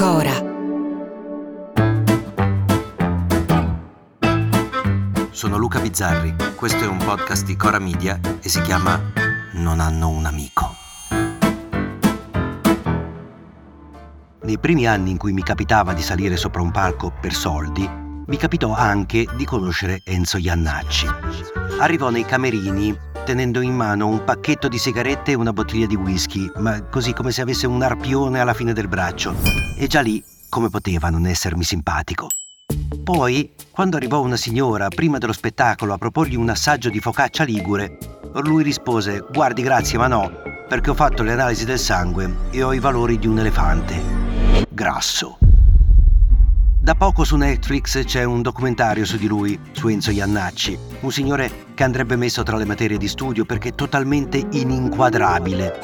Cora. Sono Luca Bizzarri, questo è un podcast di Cora Media e si chiama Non hanno un amico. Nei primi anni in cui mi capitava di salire sopra un palco per soldi, mi capitò anche di conoscere Enzo Iannacci. Arrivò nei camerini tenendo in mano un pacchetto di sigarette e una bottiglia di whisky, ma così come se avesse un arpione alla fine del braccio. E già lì, come poteva non essermi simpatico? Poi, quando arrivò una signora prima dello spettacolo a proporgli un assaggio di focaccia ligure, lui rispose: Guardi, grazie, ma no, perché ho fatto le analisi del sangue e ho i valori di un elefante. Grasso. Da poco su Netflix c'è un documentario su di lui, su Enzo Iannacci, un signore che andrebbe messo tra le materie di studio perché è totalmente ininquadrabile.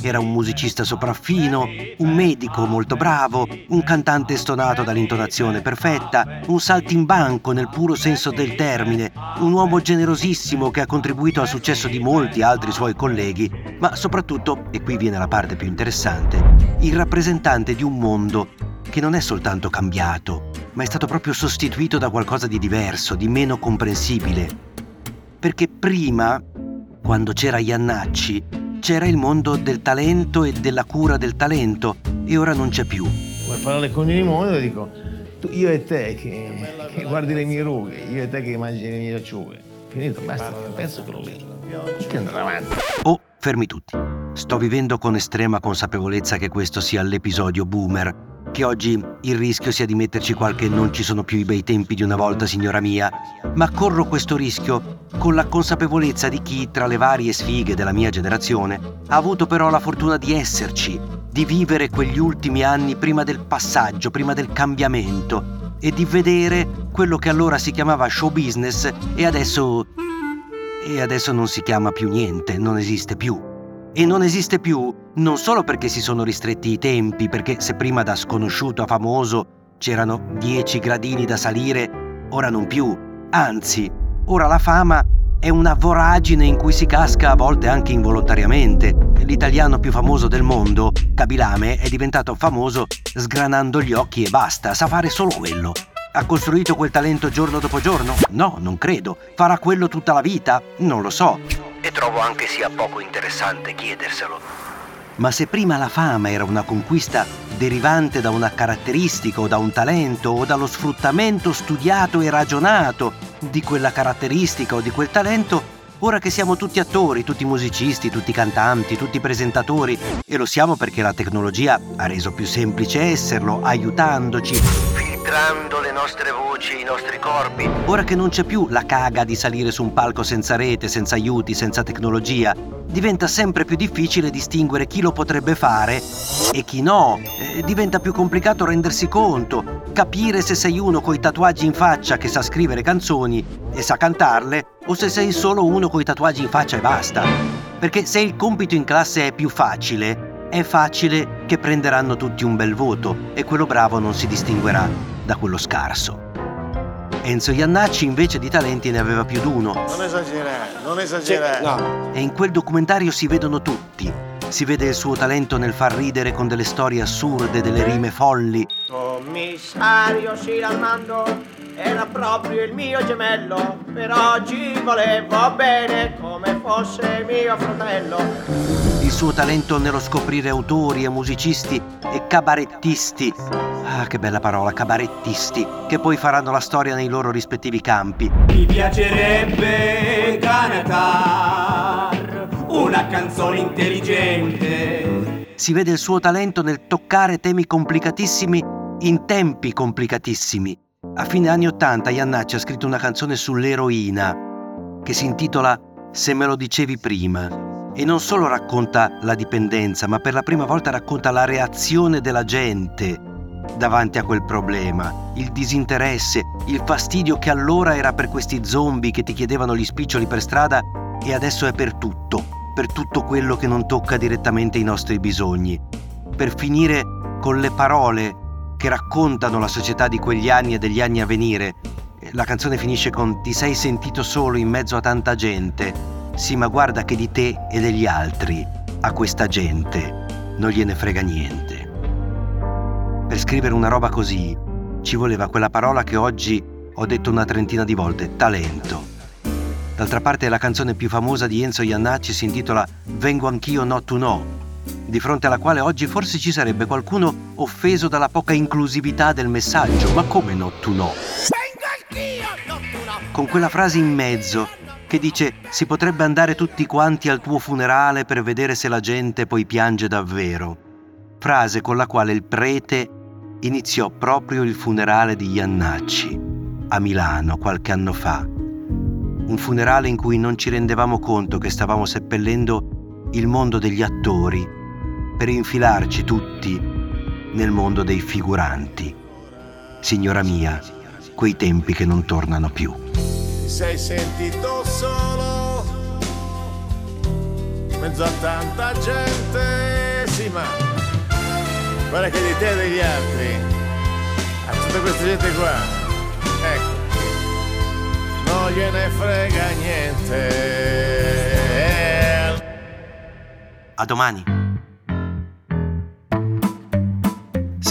Era un musicista sopraffino, un medico molto bravo, un cantante stonato dall'intonazione perfetta, un saltimbanco nel puro senso del termine, un uomo generosissimo che ha contribuito al successo di molti altri suoi colleghi, ma soprattutto, e qui viene la parte più interessante, il rappresentante di un mondo che non è soltanto cambiato, ma è stato proprio sostituito da qualcosa di diverso, di meno comprensibile. Perché prima, quando c'era Iannacci, c'era il mondo del talento e della cura del talento e ora non c'è più. Per parlare con il mondo dico, io e te che, che, guardi le mie rughe, io e te che mangi le mie acciughe. Finito, basta, penso che lo lì. Che andrà avanti. Oh, fermi tutti. Sto vivendo con estrema consapevolezza che questo sia l'episodio boomer che oggi il rischio sia di metterci qualche non ci sono più i bei tempi di una volta, signora mia, ma corro questo rischio con la consapevolezza di chi, tra le varie sfighe della mia generazione, ha avuto però la fortuna di esserci, di vivere quegli ultimi anni prima del passaggio, prima del cambiamento e di vedere quello che allora si chiamava show business e adesso... e adesso non si chiama più niente, non esiste più e non esiste più non solo perché si sono ristretti i tempi, perché se prima da sconosciuto a famoso c'erano dieci gradini da salire, ora non più. Anzi, ora la fama è una voragine in cui si casca a volte anche involontariamente. L'italiano più famoso del mondo, Kabilame, è diventato famoso sgranando gli occhi e basta, sa fare solo quello. Ha costruito quel talento giorno dopo giorno? No, non credo. Farà quello tutta la vita? Non lo so trovo anche sia poco interessante chiederselo. Ma se prima la fama era una conquista derivante da una caratteristica o da un talento o dallo sfruttamento studiato e ragionato di quella caratteristica o di quel talento, ora che siamo tutti attori, tutti musicisti, tutti cantanti, tutti presentatori, e lo siamo perché la tecnologia ha reso più semplice esserlo, aiutandoci, filtrando le nostre voci i nostri corpi. Ora che non c'è più la caga di salire su un palco senza rete, senza aiuti, senza tecnologia, diventa sempre più difficile distinguere chi lo potrebbe fare e chi no. Eh, diventa più complicato rendersi conto, capire se sei uno coi tatuaggi in faccia che sa scrivere canzoni e sa cantarle o se sei solo uno coi tatuaggi in faccia e basta. Perché se il compito in classe è più facile, è facile che prenderanno tutti un bel voto e quello bravo non si distinguerà da quello scarso. Enzo Iannacci invece di talenti ne aveva più d'uno. Non esagerare, non esagerare. No. E in quel documentario si vedono tutti. Si vede il suo talento nel far ridere con delle storie assurde, delle rime folli. Commissario Silamando era proprio il mio gemello, però ci volevo bene come fosse mio fratello. Il suo talento nello scoprire autori e musicisti e cabarettisti. Ah, che bella parola, cabarettisti, che poi faranno la storia nei loro rispettivi campi. Mi piacerebbe cantare una canzone intelligente. Si vede il suo talento nel toccare temi complicatissimi in tempi complicatissimi a fine anni Ottanta Iannacci ha scritto una canzone sull'eroina che si intitola se me lo dicevi prima. E non solo racconta la dipendenza, ma per la prima volta racconta la reazione della gente davanti a quel problema, il disinteresse, il fastidio che allora era per questi zombie che ti chiedevano gli spiccioli per strada e adesso è per tutto, per tutto quello che non tocca direttamente i nostri bisogni. Per finire con le parole che raccontano la società di quegli anni e degli anni a venire. La canzone finisce con Ti sei sentito solo in mezzo a tanta gente. Sì, ma guarda che di te e degli altri, a questa gente, non gliene frega niente. Per scrivere una roba così ci voleva quella parola che oggi ho detto una trentina di volte, talento. D'altra parte la canzone più famosa di Enzo Iannacci si intitola Vengo anch'io not to know di fronte alla quale oggi forse ci sarebbe qualcuno offeso dalla poca inclusività del messaggio. Ma come not to know? Con quella frase in mezzo che dice si potrebbe andare tutti quanti al tuo funerale per vedere se la gente poi piange davvero. Frase con la quale il prete iniziò proprio il funerale di Iannacci a Milano qualche anno fa. Un funerale in cui non ci rendevamo conto che stavamo seppellendo il mondo degli attori per infilarci tutti nel mondo dei figuranti. Signora mia, quei tempi che non tornano più. Ti sei sentito solo, mezzo a tanta gente, sì ma guarda che di te e degli altri, a tutta questa gente qua, ecco, non gliene frega niente. A domani.